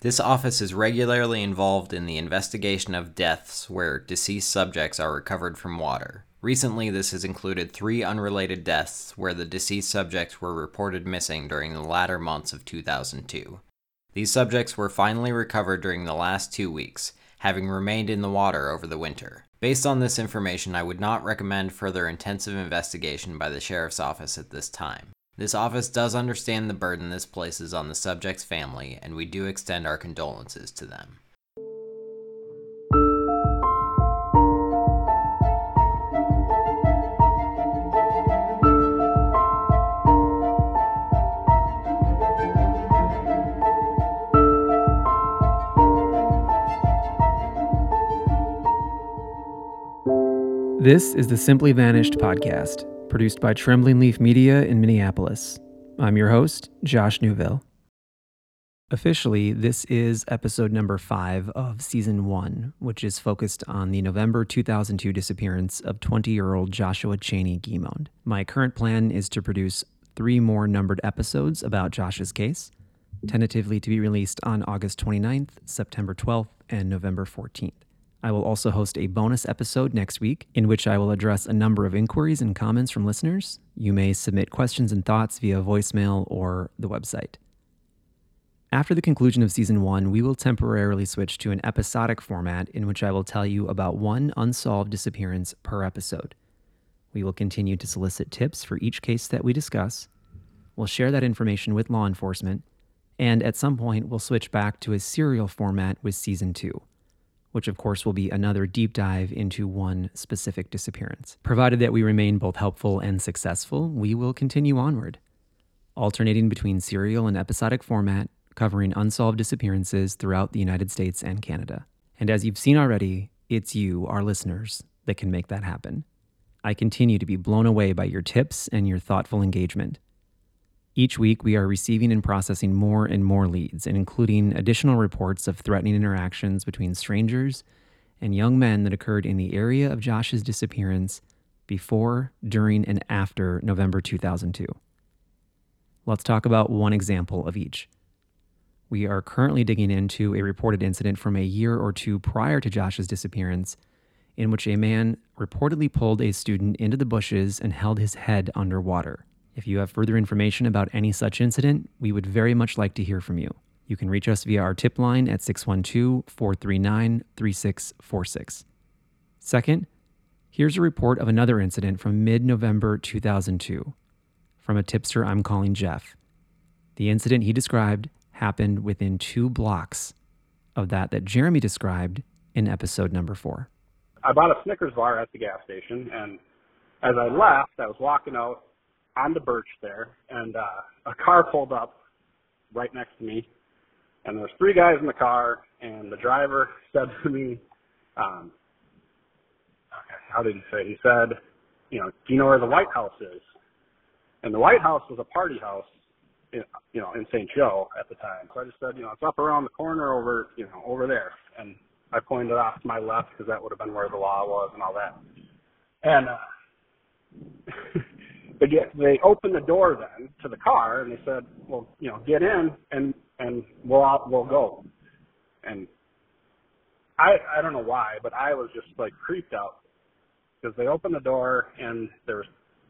This office is regularly involved in the investigation of deaths where deceased subjects are recovered from water. Recently, this has included three unrelated deaths where the deceased subjects were reported missing during the latter months of 2002. These subjects were finally recovered during the last two weeks, having remained in the water over the winter. Based on this information, I would not recommend further intensive investigation by the Sheriff's Office at this time. This office does understand the burden this places on the subject's family, and we do extend our condolences to them. This is the Simply Vanished podcast produced by Trembling Leaf Media in Minneapolis. I'm your host, Josh Newville. Officially, this is episode number five of season one, which is focused on the November 2002 disappearance of 20 year old Joshua Cheney Guimond. My current plan is to produce three more numbered episodes about Josh's case, tentatively to be released on August 29th, September 12th, and November 14th. I will also host a bonus episode next week in which I will address a number of inquiries and comments from listeners. You may submit questions and thoughts via voicemail or the website. After the conclusion of season one, we will temporarily switch to an episodic format in which I will tell you about one unsolved disappearance per episode. We will continue to solicit tips for each case that we discuss. We'll share that information with law enforcement, and at some point, we'll switch back to a serial format with season two which of course will be another deep dive into one specific disappearance. Provided that we remain both helpful and successful, we will continue onward, alternating between serial and episodic format, covering unsolved disappearances throughout the United States and Canada. And as you've seen already, it's you, our listeners, that can make that happen. I continue to be blown away by your tips and your thoughtful engagement. Each week, we are receiving and processing more and more leads, and including additional reports of threatening interactions between strangers and young men that occurred in the area of Josh's disappearance before, during, and after November 2002. Let's talk about one example of each. We are currently digging into a reported incident from a year or two prior to Josh's disappearance, in which a man reportedly pulled a student into the bushes and held his head underwater. If you have further information about any such incident, we would very much like to hear from you. You can reach us via our tip line at 612 439 3646. Second, here's a report of another incident from mid November 2002 from a tipster I'm calling Jeff. The incident he described happened within two blocks of that that Jeremy described in episode number four. I bought a Snickers bar at the gas station, and as I left, I was walking out on the birch there, and uh, a car pulled up right next to me, and there was three guys in the car, and the driver said to me, um, how did he say? He said, you know, do you know where the White House is? And the White House was a party house, in, you know, in St. Joe at the time. So I just said, you know, it's up around the corner over, you know, over there. And I pointed off to my left because that would have been where the law was and all that. And uh, they get they opened the door then to the car and they said, well, you know, get in and and we'll out, we'll go. And I I don't know why, but I was just like creeped out because they opened the door and there was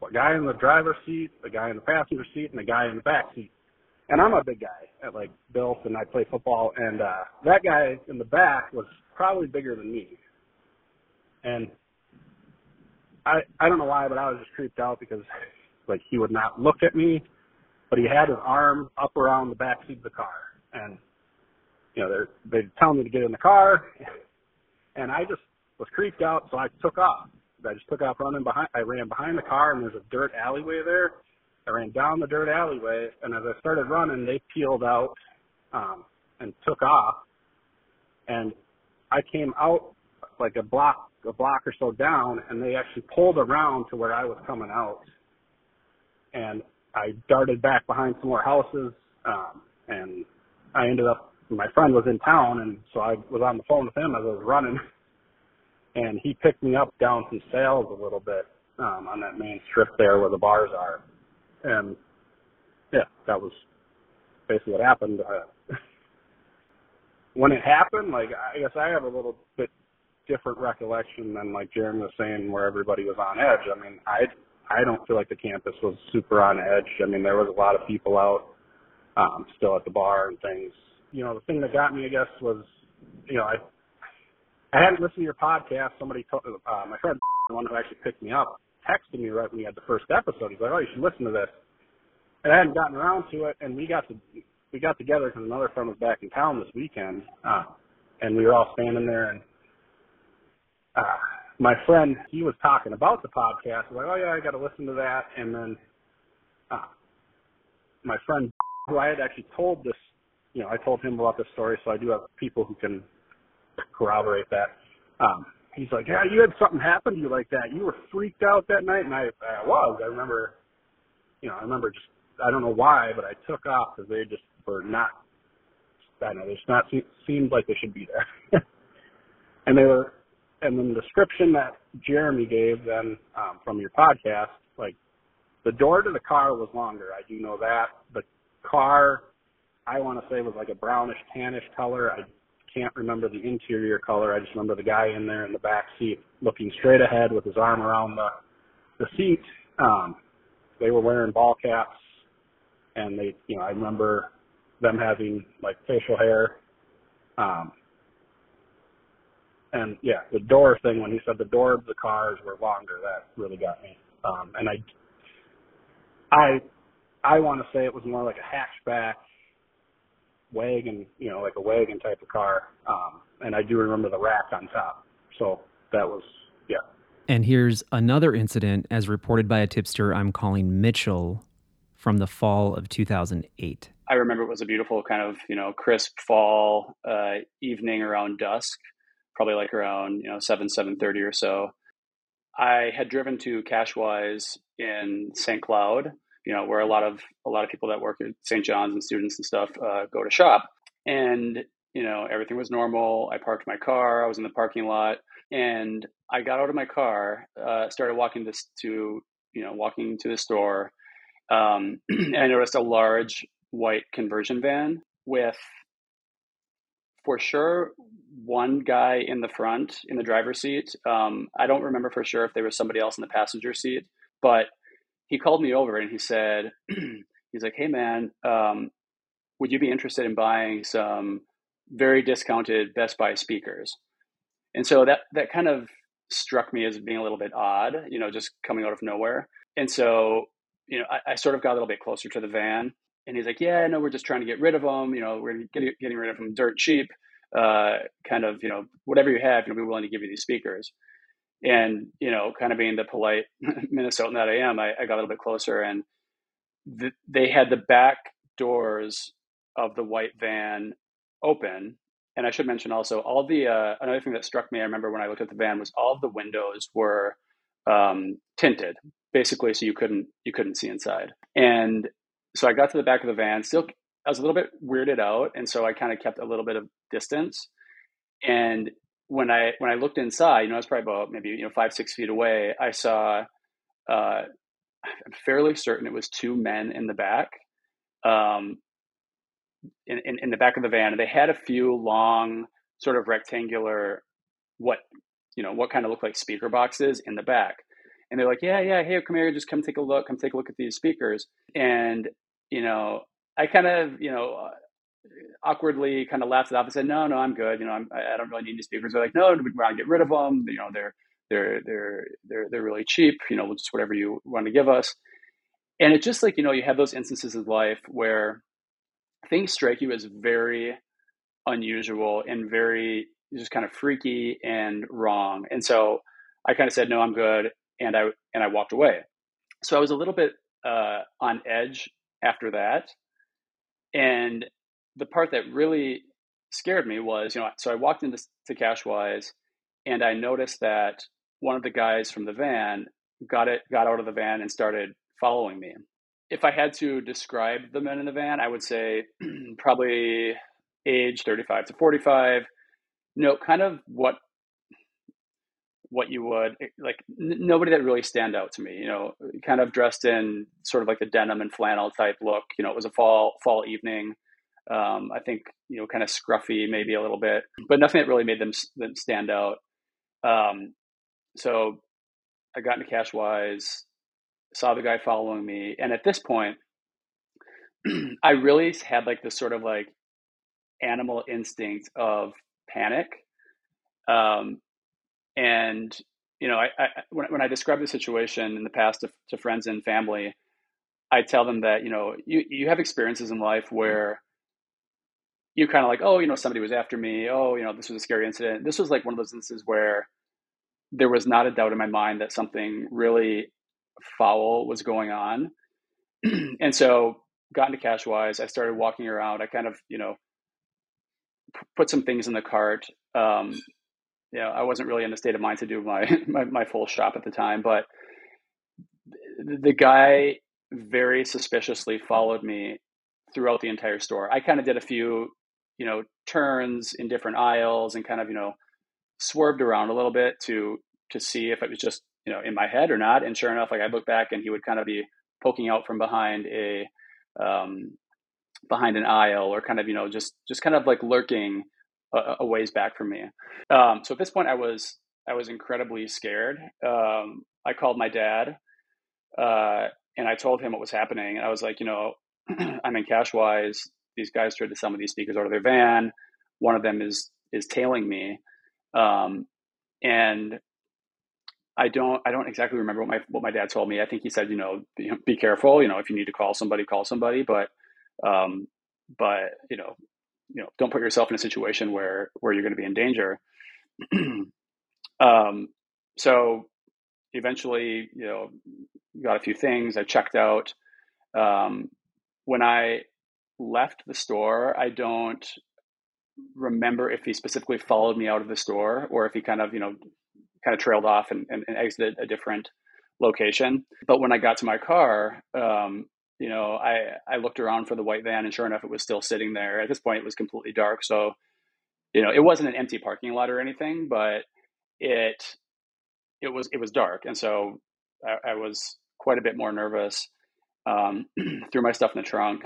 a guy in the driver's seat, a guy in the passenger seat, and a guy in the back seat. And I'm a big guy at like built and I play football and uh that guy in the back was probably bigger than me. And I I don't know why, but I was just creeped out because like he would not look at me, but he had his arm up around the back seat of the car, and you know they're they tell me to get in the car, and I just was creeped out, so I took off. I just took off running behind. I ran behind the car, and there's a dirt alleyway there. I ran down the dirt alleyway, and as I started running, they peeled out um, and took off, and I came out like a block a block or so down, and they actually pulled around to where I was coming out and I darted back behind some more houses, um, and I ended up. My friend was in town, and so I was on the phone with him as I was running, and he picked me up down some sales a little bit um, on that main strip there where the bars are, and yeah, that was basically what happened. Uh, when it happened, like I guess I have a little bit different recollection than like Jeremy was saying, where everybody was on edge. I mean, I I don't feel like the campus was super on edge. I mean, there was a lot of people out um, still at the bar and things. You know, the thing that got me, I guess, was you know I I hadn't listened to your podcast. Somebody told uh, my friend, the one who actually picked me up, texted me right when you had the first episode. He's like, "Oh, you should listen to this." And I hadn't gotten around to it, and we got to we got together because another friend was back in town this weekend, uh, and we were all standing there, and uh, my friend he was talking about the podcast. I was like, "Oh yeah, I got to listen to that," and then uh, my friend who I had actually told this, you know, I told him about this story, so I do have people who can corroborate that. Um, he's like, yeah, you had something happen to you like that. You were freaked out that night, and I, I was. I remember, you know, I remember just, I don't know why, but I took off because they just were not. I don't know, they just not seemed like they should be there. and they were, and then the description that Jeremy gave then um, from your podcast, like the door to the car was longer. I do know that. The car, I want to say, was like a brownish tannish color. I can't remember the interior color. I just remember the guy in there in the back seat looking straight ahead with his arm around the the seat. Um, they were wearing ball caps, and they, you know, I remember them having like facial hair. Um, and yeah, the door thing when he said the door of the cars were longer, that really got me. Um, and I, I, I want to say it was more like a hatchback wagon, you know, like a wagon type of car. Um, and I do remember the rack on top. So that was, yeah. And here's another incident as reported by a tipster I'm calling Mitchell from the fall of 2008. I remember it was a beautiful kind of, you know, crisp fall uh, evening around dusk, probably like around, you know, 7, 7.30 or so. I had driven to Cashwise in St. Cloud you know, where a lot of a lot of people that work at St. John's and students and stuff uh, go to shop. And you know, everything was normal. I parked my car. I was in the parking lot, and I got out of my car, uh, started walking this to you know walking to the store, um, and I noticed a large white conversion van with for sure one guy in the front in the driver's seat. Um, I don't remember for sure if there was somebody else in the passenger seat, but he called me over and he said, he's like, hey man, um, would you be interested in buying some very discounted Best Buy speakers? And so that that kind of struck me as being a little bit odd, you know, just coming out of nowhere. And so, you know, I, I sort of got a little bit closer to the van, and he's like, "Yeah, no, we're just trying to get rid of them. You know, we're getting getting rid of them dirt cheap. Uh, kind of, you know, whatever you have, you know, we're willing to give you these speakers." and you know kind of being the polite minnesotan that i am i, I got a little bit closer and th- they had the back doors of the white van open and i should mention also all the uh, another thing that struck me i remember when i looked at the van was all the windows were um, tinted basically so you couldn't you couldn't see inside and so i got to the back of the van still i was a little bit weirded out and so i kind of kept a little bit of distance and when I when I looked inside, you know, I was probably about maybe you know five six feet away. I saw. Uh, I'm fairly certain it was two men in the back, um, in, in, in the back of the van. And they had a few long, sort of rectangular, what you know, what kind of look like speaker boxes in the back. And they're like, yeah, yeah, hey, come here, just come take a look, come take a look at these speakers. And you know, I kind of, you know, awkwardly kind of laughed it off and said, "No, no, I'm good. You know, I'm, I don't really need new speakers." They're like, "No, we want to get rid of them. You know, they're they're they're they're they're really cheap. You know, just whatever you want to give us." And it's just like you know, you have those instances of life where things strike you as very unusual and very just kind of freaky and wrong. And so I kind of said, "No, I'm good," and I and I walked away. So I was a little bit uh, on edge after that, and the part that really scared me was, you know, so I walked into to Cashwise and I noticed that one of the guys from the van got it got out of the van and started following me. If I had to describe the men in the van, I would say probably age 35 to 45. You know, kind of what what you would eh, like n- nobody that really stand out to me you know kind of dressed in sort of like the denim and flannel type look you know it was a fall fall evening Um, I think you know, kind of scruffy, maybe a little bit, but nothing that really made them them stand out. Um, so I got into Cashwise, saw the guy following me, and at this point, I really had like this sort of like animal instinct of panic. Um, and you know, I, I when, when I describe the situation in the past to, to friends and family, I tell them that you know you you have experiences in life where you kind of like oh you know somebody was after me. Oh you know this was a scary incident. This was like one of those instances where there was not a doubt in my mind that something really foul was going on. And so got into cashwise i started walking around. I kind of you know put some things in the cart um, you know i wasn't really in the state of mind to do my, my, my full shop at the time but the guy very suspiciously followed me throughout the entire store. I kind of did a few you know turns in different aisles and kind of you know swerved around a little bit to to see if it was just you know in my head or not. And sure enough like i look back and he would kind of be poking out from behind a um, behind an aisle or kind of you know just just kind of like lurking a, ways back from me um, so at this point i was i was incredibly scared um, i called my dad uh, and i told him what was happening and i was like you know i'm in cashwise these guys tried to summon these speakers out of their van one of them is is tailing me um, and I don't I don't exactly remember what my what my dad told me. I think he said, you know, be, be careful. You know, if you need to call somebody, call somebody. But um, but you know, you know, don't put yourself in a situation where where you're going to be in danger. um, so eventually, you know, got a few things. I checked out. Um, when I left the store, I don't remember if he specifically followed me out of the store or if he kind of you know kind of trailed off and, and, and exited a different location. But when I got to my car, um, you know, I, I looked around for the white van and sure enough, it was still sitting there. At this point, it was completely dark. So, you know, it wasn't an empty parking lot or anything, but it, it was, it was dark. And so I, I was quite a bit more nervous, um, threw my stuff in the trunk.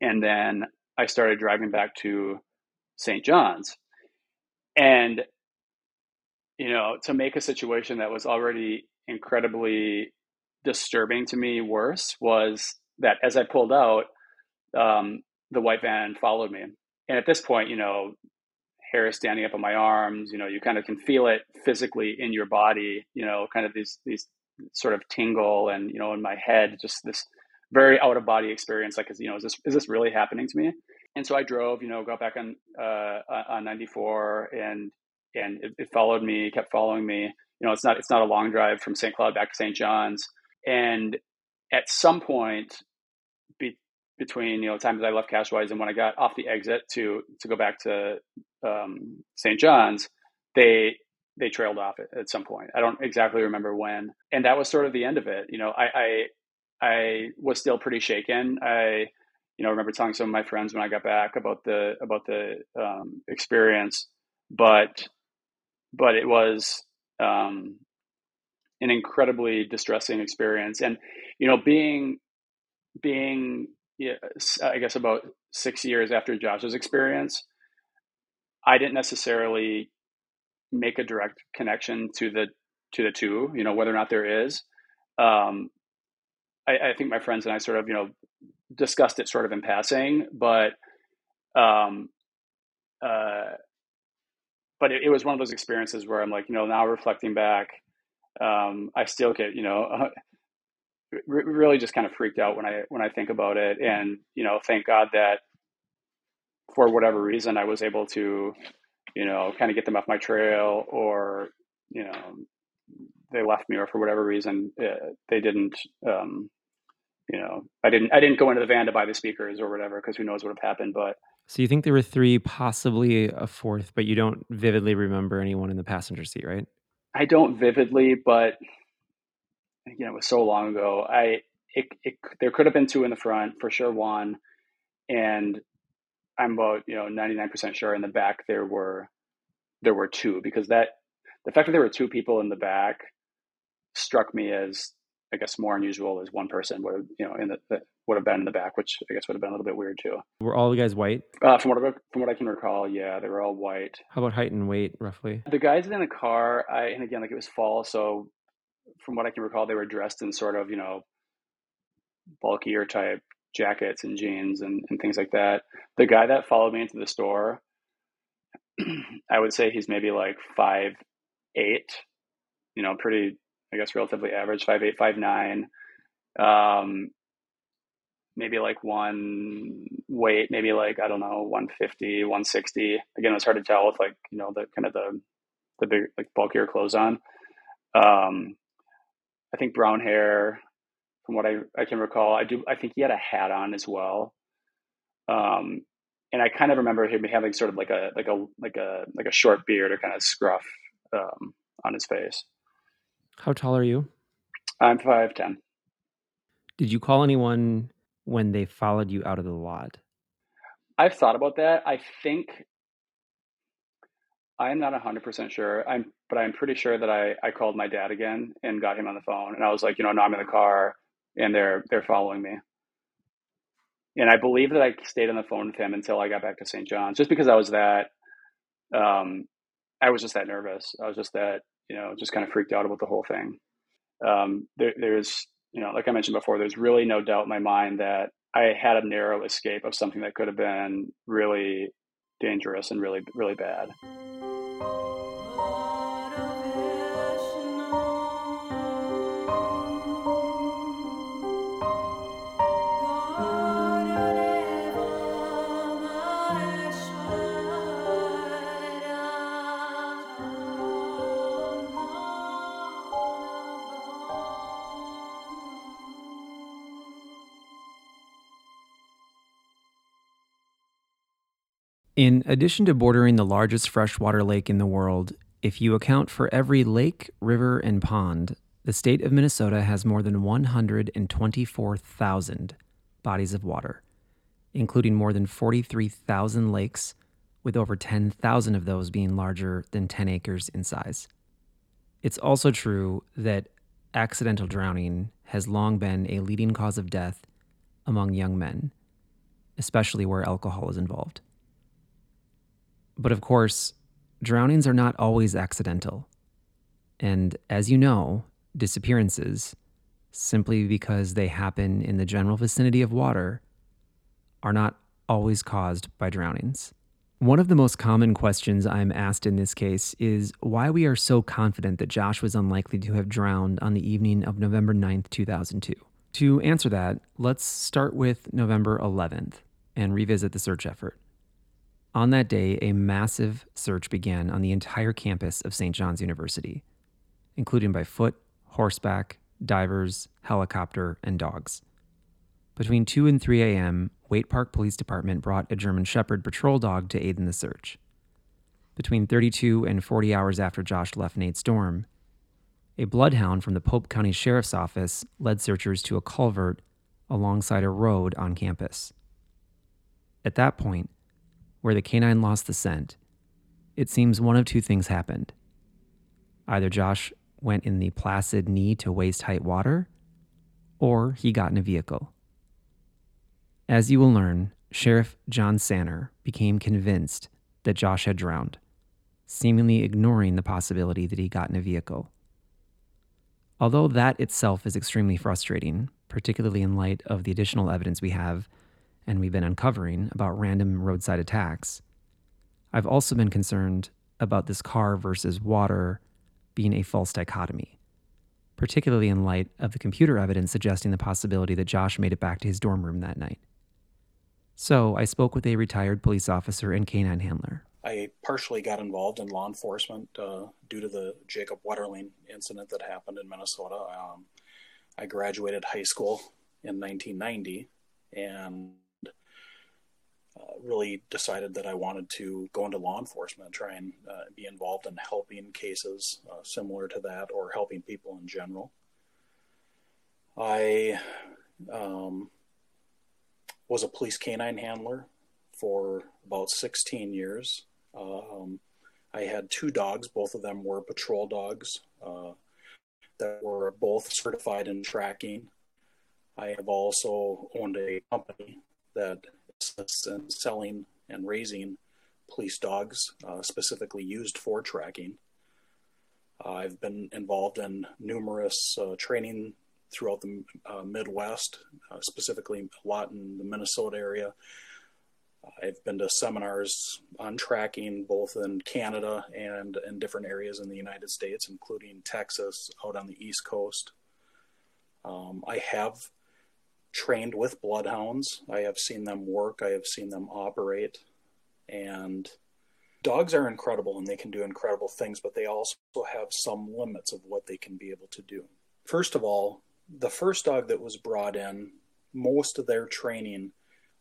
And then I started driving back to St. John's. And you know, to make a situation that was already incredibly disturbing to me worse was that as I pulled out, um, the white van followed me. And at this point, you know, hair is standing up on my arms, you know, you kind of can feel it physically in your body, you know, kind of these, these sort of tingle and, you know, in my head, just this very out of body experience. Like, is, you know, is this, is this really happening to me? And so I drove, you know, got back on, uh, on 94 and, and it, it, followed me, kept following me. You know, it's not it's not a long drive from St. Cloud back to St. John's. And at some point be, between you know times I left Cashwise and when I got off the exit to to go back to um, St. John's, they they trailed off at, at, some point. I don't exactly remember when, and that was sort of the end of it. You know, I I, I was still pretty shaken. I you know remember telling some of my friends when I got back about the about the um, experience, but but it was um, an incredibly distressing experience. And you know, being being I guess about six years after Josh's experience, I didn't necessarily make a direct connection to the to the two. You know, whether or not there is. Um, I, I think my friends and I sort of you know discussed it sort of in passing, but um, uh, but it, it, was one of those experiences where I'm like, you know, now reflecting back, um, I still get, you know, uh, really just kind of freaked out when I when I think about it, and you know, thank God that for whatever reason I was able to, you know, kind of get them off my trail, or you know, they left me, or for whatever reason uh, they didn't. Um, you know, I didn't I didn't go into the van to buy the speakers or whatever because who knows what would have happened, but so you think there were three, possibly a fourth, but you don't vividly remember anyone in the passenger seat, right? I don't vividly, but again, it was so long ago. I it, it there could have been two in the front for sure, one, and I'm about you know 99 percent sure in the back there were there were two because that the fact that there were two people in the back struck me as I guess more unusual is one person would have, you know in the, would have been in the back, which I guess would have been a little bit weird too. Were all the guys white? Uh, from what I, from what I can recall, yeah, they were all white. How about height and weight, roughly? The guys in the car, I and again, like it was fall, so from what I can recall, they were dressed in sort of you know bulkier type jackets and jeans and, and things like that. The guy that followed me into the store, I would say he's maybe like five eight, you know, pretty I guess relatively average, five eight, five nine. Um, maybe like one weight, maybe like, I don't know, 150, 160. Again, it was hard to tell with like, you know, the kind of the, the big, like bulkier clothes on. Um, I think brown hair, from what I, I can recall, I do, I think he had a hat on as well. Um, and I kind of remember him having sort of like a, like a, like a, like a short beard or kind of scruff, um, on his face. How tall are you? I'm 5'10. Did you call anyone when they followed you out of the lot? I've thought about that. I think I'm not 100% sure. I'm but I'm pretty sure that I I called my dad again and got him on the phone and I was like, you know, no, I'm in the car and they're they're following me. And I believe that I stayed on the phone with him until I got back to St. John's just because I was that um I was just that nervous. I was just that, you know, just kind of freaked out about the whole thing. Um there, there's you know, like I mentioned before, there's really no doubt in my mind that I had a narrow escape of something that could have been really dangerous and really, really bad. In addition to bordering the largest freshwater lake in the world, if you account for every lake, river, and pond, the state of Minnesota has more than 124,000 bodies of water, including more than 43,000 lakes, with over 10,000 of those being larger than 10 acres in size. It's also true that accidental drowning has long been a leading cause of death among young men, especially where alcohol is involved. But of course, drownings are not always accidental. And as you know, disappearances, simply because they happen in the general vicinity of water, are not always caused by drownings. One of the most common questions I'm asked in this case is why we are so confident that Josh was unlikely to have drowned on the evening of November 9th, 2002. To answer that, let's start with November 11th and revisit the search effort. On that day, a massive search began on the entire campus of St. John's University, including by foot, horseback, divers, helicopter, and dogs. Between 2 and 3 a.m., Waite Park Police Department brought a German Shepherd patrol dog to aid in the search. Between 32 and 40 hours after Josh left Nate's dorm, a bloodhound from the Pope County Sheriff's Office led searchers to a culvert alongside a road on campus. At that point, where the canine lost the scent, it seems one of two things happened. Either Josh went in the placid knee to waist height water, or he got in a vehicle. As you will learn, Sheriff John Sanner became convinced that Josh had drowned, seemingly ignoring the possibility that he got in a vehicle. Although that itself is extremely frustrating, particularly in light of the additional evidence we have and we've been uncovering about random roadside attacks, I've also been concerned about this car versus water being a false dichotomy, particularly in light of the computer evidence suggesting the possibility that Josh made it back to his dorm room that night. So I spoke with a retired police officer and canine handler. I partially got involved in law enforcement uh, due to the Jacob Wetterling incident that happened in Minnesota. Um, I graduated high school in 1990 and uh, really decided that I wanted to go into law enforcement, try and uh, be involved in helping cases uh, similar to that or helping people in general. I um, was a police canine handler for about 16 years. Um, I had two dogs, both of them were patrol dogs uh, that were both certified in tracking. I have also owned a company that assists in selling and raising police dogs, uh, specifically used for tracking. Uh, I've been involved in numerous uh, training throughout the uh, Midwest, uh, specifically a lot in the Minnesota area. I've been to seminars on tracking both in Canada and in different areas in the United States, including Texas, out on the East Coast. Um, I have trained with bloodhounds. I have seen them work, I have seen them operate. And dogs are incredible and they can do incredible things, but they also have some limits of what they can be able to do. First of all, the first dog that was brought in, most of their training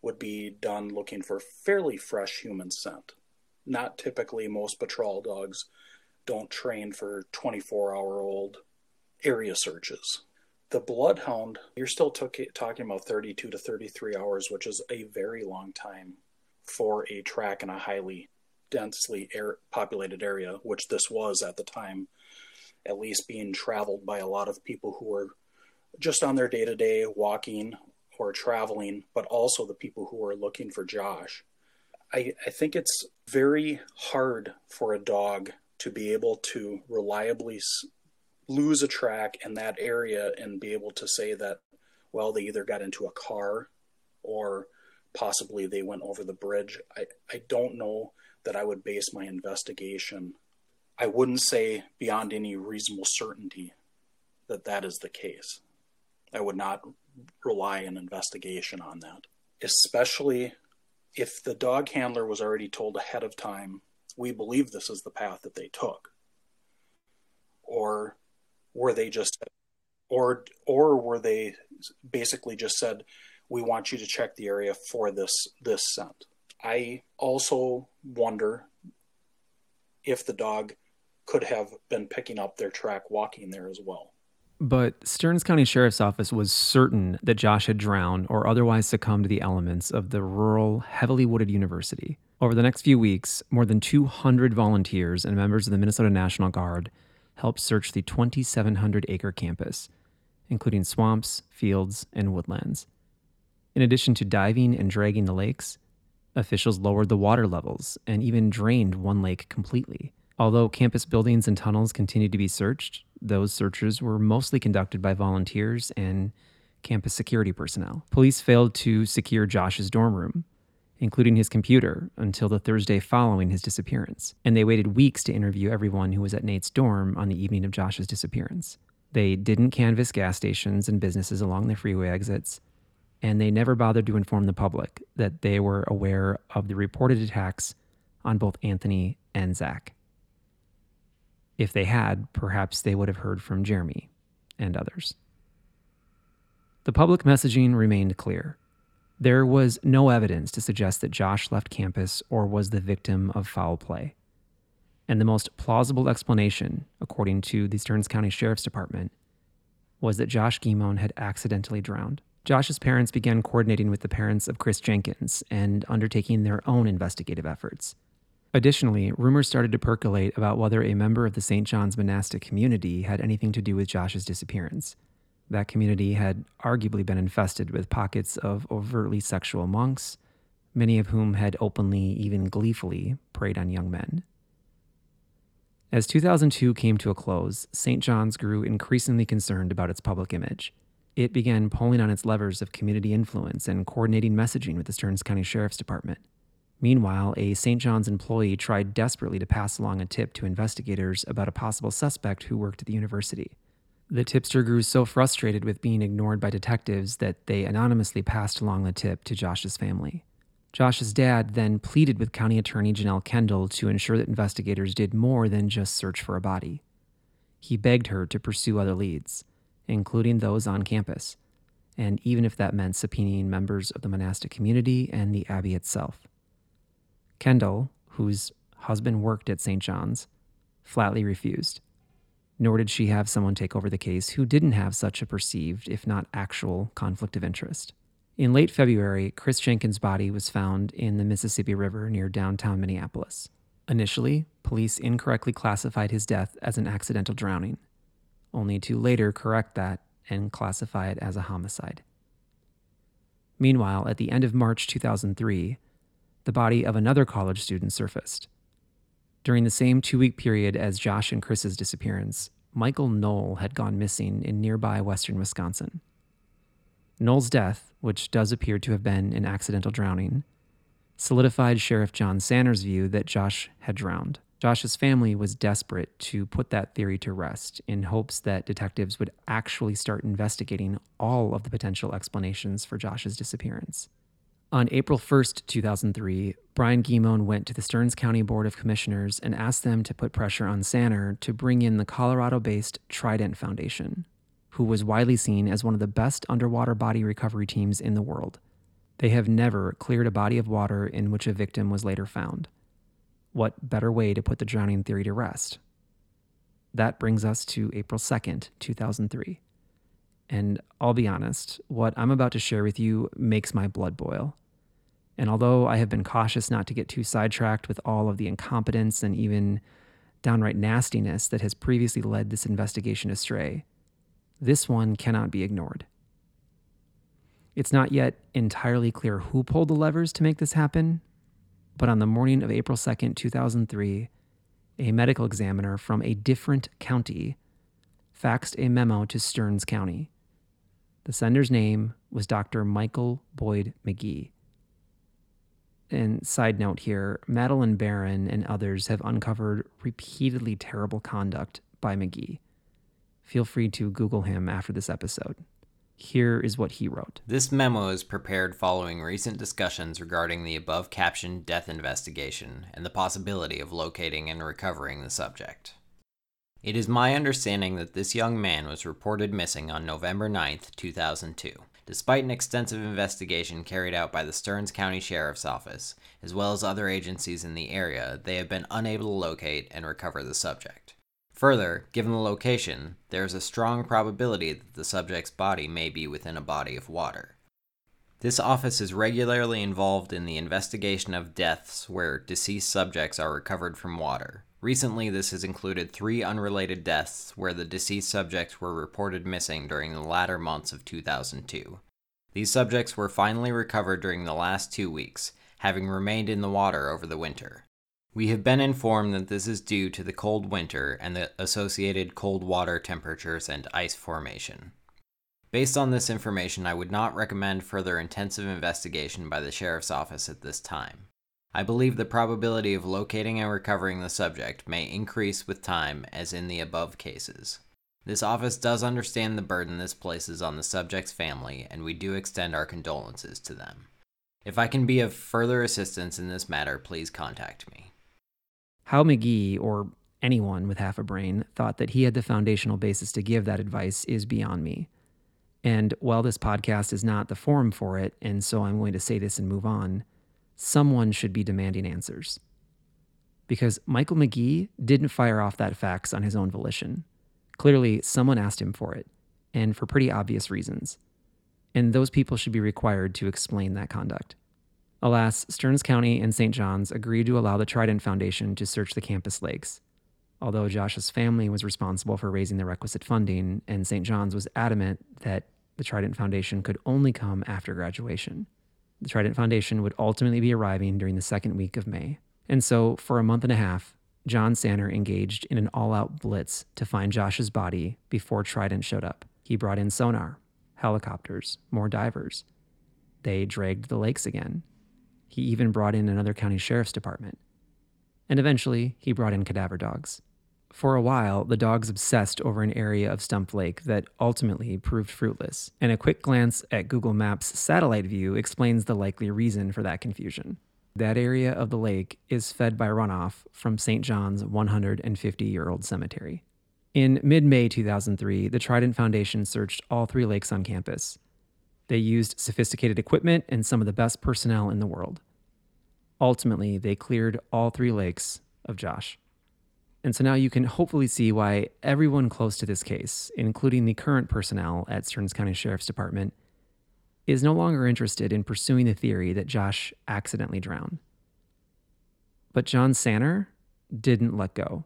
would be done looking for fairly fresh human scent. Not typically, most patrol dogs don't train for 24 hour old area searches. The bloodhound, you're still t- talking about 32 to 33 hours, which is a very long time for a track in a highly densely air- populated area, which this was at the time, at least being traveled by a lot of people who were just on their day to day walking or traveling, but also the people who were looking for Josh. I, I think it's very hard for a dog to be able to reliably lose a track in that area and be able to say that, well, they either got into a car or possibly they went over the bridge. I, I don't know that I would base my investigation. I wouldn't say beyond any reasonable certainty that that is the case. I would not rely an investigation on that, especially if the dog handler was already told ahead of time, we believe this is the path that they took. Or were they just or or were they basically just said we want you to check the area for this this scent. I also wonder if the dog could have been picking up their track walking there as well. But Stearns County Sheriff's Office was certain that Josh had drowned or otherwise succumbed to the elements of the rural, heavily wooded university. Over the next few weeks, more than 200 volunteers and members of the Minnesota National Guard helped search the 2,700 acre campus, including swamps, fields, and woodlands. In addition to diving and dragging the lakes, officials lowered the water levels and even drained one lake completely. Although campus buildings and tunnels continued to be searched, those searches were mostly conducted by volunteers and campus security personnel. Police failed to secure Josh's dorm room, including his computer, until the Thursday following his disappearance, and they waited weeks to interview everyone who was at Nate's dorm on the evening of Josh's disappearance. They didn't canvass gas stations and businesses along the freeway exits, and they never bothered to inform the public that they were aware of the reported attacks on both Anthony and Zach. If they had, perhaps they would have heard from Jeremy and others. The public messaging remained clear. There was no evidence to suggest that Josh left campus or was the victim of foul play. And the most plausible explanation, according to the Stearns County Sheriff's Department, was that Josh Guimond had accidentally drowned. Josh's parents began coordinating with the parents of Chris Jenkins and undertaking their own investigative efforts. Additionally, rumors started to percolate about whether a member of the St. John's monastic community had anything to do with Josh's disappearance. That community had arguably been infested with pockets of overtly sexual monks, many of whom had openly, even gleefully, preyed on young men. As 2002 came to a close, St. John's grew increasingly concerned about its public image. It began pulling on its levers of community influence and coordinating messaging with the Stearns County Sheriff's Department. Meanwhile, a St. John's employee tried desperately to pass along a tip to investigators about a possible suspect who worked at the university. The tipster grew so frustrated with being ignored by detectives that they anonymously passed along the tip to Josh's family. Josh's dad then pleaded with County Attorney Janelle Kendall to ensure that investigators did more than just search for a body. He begged her to pursue other leads, including those on campus, and even if that meant subpoenaing members of the monastic community and the Abbey itself. Kendall, whose husband worked at St. John's, flatly refused. Nor did she have someone take over the case who didn't have such a perceived, if not actual, conflict of interest. In late February, Chris Jenkins' body was found in the Mississippi River near downtown Minneapolis. Initially, police incorrectly classified his death as an accidental drowning, only to later correct that and classify it as a homicide. Meanwhile, at the end of March 2003, the body of another college student surfaced. During the same two week period as Josh and Chris's disappearance, Michael Knoll had gone missing in nearby western Wisconsin. Knoll's death, which does appear to have been an accidental drowning, solidified Sheriff John Sanner's view that Josh had drowned. Josh's family was desperate to put that theory to rest in hopes that detectives would actually start investigating all of the potential explanations for Josh's disappearance. On April 1st, 2003, Brian Guimond went to the Stearns County Board of Commissioners and asked them to put pressure on Sanner to bring in the Colorado based Trident Foundation, who was widely seen as one of the best underwater body recovery teams in the world. They have never cleared a body of water in which a victim was later found. What better way to put the drowning theory to rest? That brings us to April 2nd, 2003. And I'll be honest, what I'm about to share with you makes my blood boil. And although I have been cautious not to get too sidetracked with all of the incompetence and even downright nastiness that has previously led this investigation astray, this one cannot be ignored. It's not yet entirely clear who pulled the levers to make this happen, but on the morning of April 2nd, 2003, a medical examiner from a different county faxed a memo to Stearns County. The sender's name was Dr. Michael Boyd McGee. And side note here Madeleine Baran and others have uncovered repeatedly terrible conduct by McGee. Feel free to Google him after this episode. Here is what he wrote. This memo is prepared following recent discussions regarding the above captioned death investigation and the possibility of locating and recovering the subject. It is my understanding that this young man was reported missing on November 9, 2002. Despite an extensive investigation carried out by the Stearns County Sheriff's Office, as well as other agencies in the area, they have been unable to locate and recover the subject. Further, given the location, there is a strong probability that the subject's body may be within a body of water. This office is regularly involved in the investigation of deaths where deceased subjects are recovered from water, Recently, this has included three unrelated deaths where the deceased subjects were reported missing during the latter months of 2002. These subjects were finally recovered during the last two weeks, having remained in the water over the winter. We have been informed that this is due to the cold winter and the associated cold water temperatures and ice formation. Based on this information, I would not recommend further intensive investigation by the Sheriff's Office at this time. I believe the probability of locating and recovering the subject may increase with time, as in the above cases. This office does understand the burden this places on the subject's family, and we do extend our condolences to them. If I can be of further assistance in this matter, please contact me. How McGee, or anyone with half a brain, thought that he had the foundational basis to give that advice is beyond me. And while this podcast is not the forum for it, and so I'm going to say this and move on, someone should be demanding answers. Because Michael McGee didn't fire off that fax on his own volition. Clearly, someone asked him for it, and for pretty obvious reasons. And those people should be required to explain that conduct. Alas, Stearns County and St. John's agreed to allow the Trident Foundation to search the campus lakes. Although Josh's family was responsible for raising the requisite funding, and St. John's was adamant that the Trident Foundation could only come after graduation. The Trident Foundation would ultimately be arriving during the second week of May. And so, for a month and a half, John Sanner engaged in an all out blitz to find Josh's body before Trident showed up. He brought in sonar, helicopters, more divers. They dragged the lakes again. He even brought in another county sheriff's department. And eventually, he brought in cadaver dogs. For a while, the dogs obsessed over an area of Stumph Lake that ultimately proved fruitless, and a quick glance at Google Maps' satellite view explains the likely reason for that confusion. That area of the lake is fed by runoff from St. John's 150 year old cemetery. In mid May 2003, the Trident Foundation searched all three lakes on campus. They used sophisticated equipment and some of the best personnel in the world. Ultimately, they cleared all three lakes of Josh. And so now you can hopefully see why everyone close to this case, including the current personnel at Stearns County Sheriff's Department, is no longer interested in pursuing the theory that Josh accidentally drowned. But John Sanner didn't let go.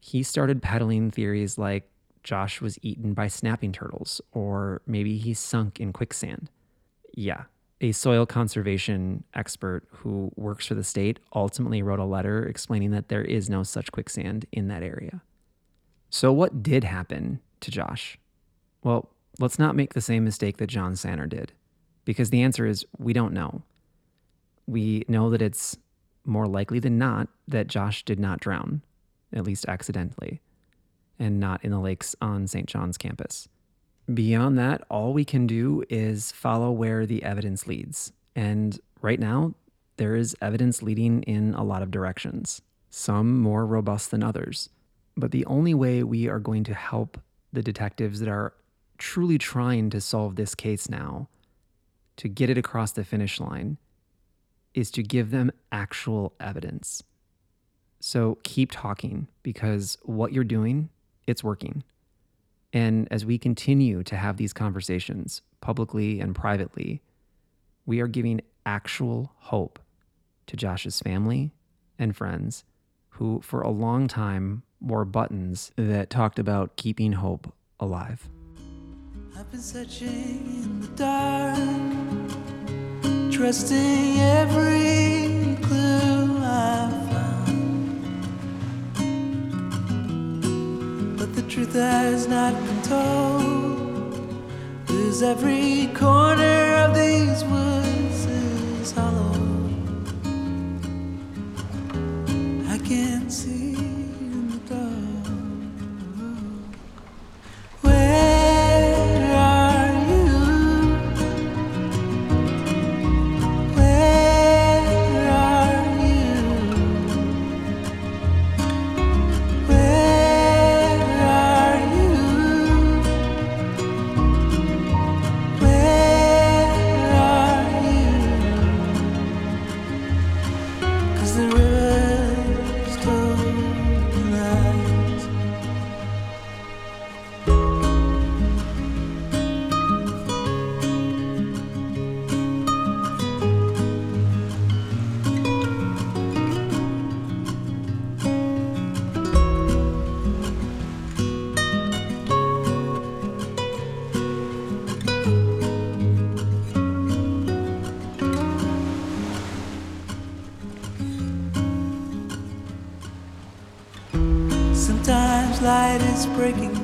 He started peddling theories like Josh was eaten by snapping turtles, or maybe he sunk in quicksand. Yeah. A soil conservation expert who works for the state ultimately wrote a letter explaining that there is no such quicksand in that area. So, what did happen to Josh? Well, let's not make the same mistake that John Sanner did, because the answer is we don't know. We know that it's more likely than not that Josh did not drown, at least accidentally, and not in the lakes on St. John's campus. Beyond that, all we can do is follow where the evidence leads. And right now, there is evidence leading in a lot of directions, some more robust than others. But the only way we are going to help the detectives that are truly trying to solve this case now to get it across the finish line is to give them actual evidence. So keep talking because what you're doing, it's working. And as we continue to have these conversations publicly and privately, we are giving actual hope to Josh's family and friends who, for a long time, wore buttons that talked about keeping hope alive. I've been searching in the dark trusting every clue I But the truth has not been told. There's every corner of these woods is hollow. I can't see. Light is breaking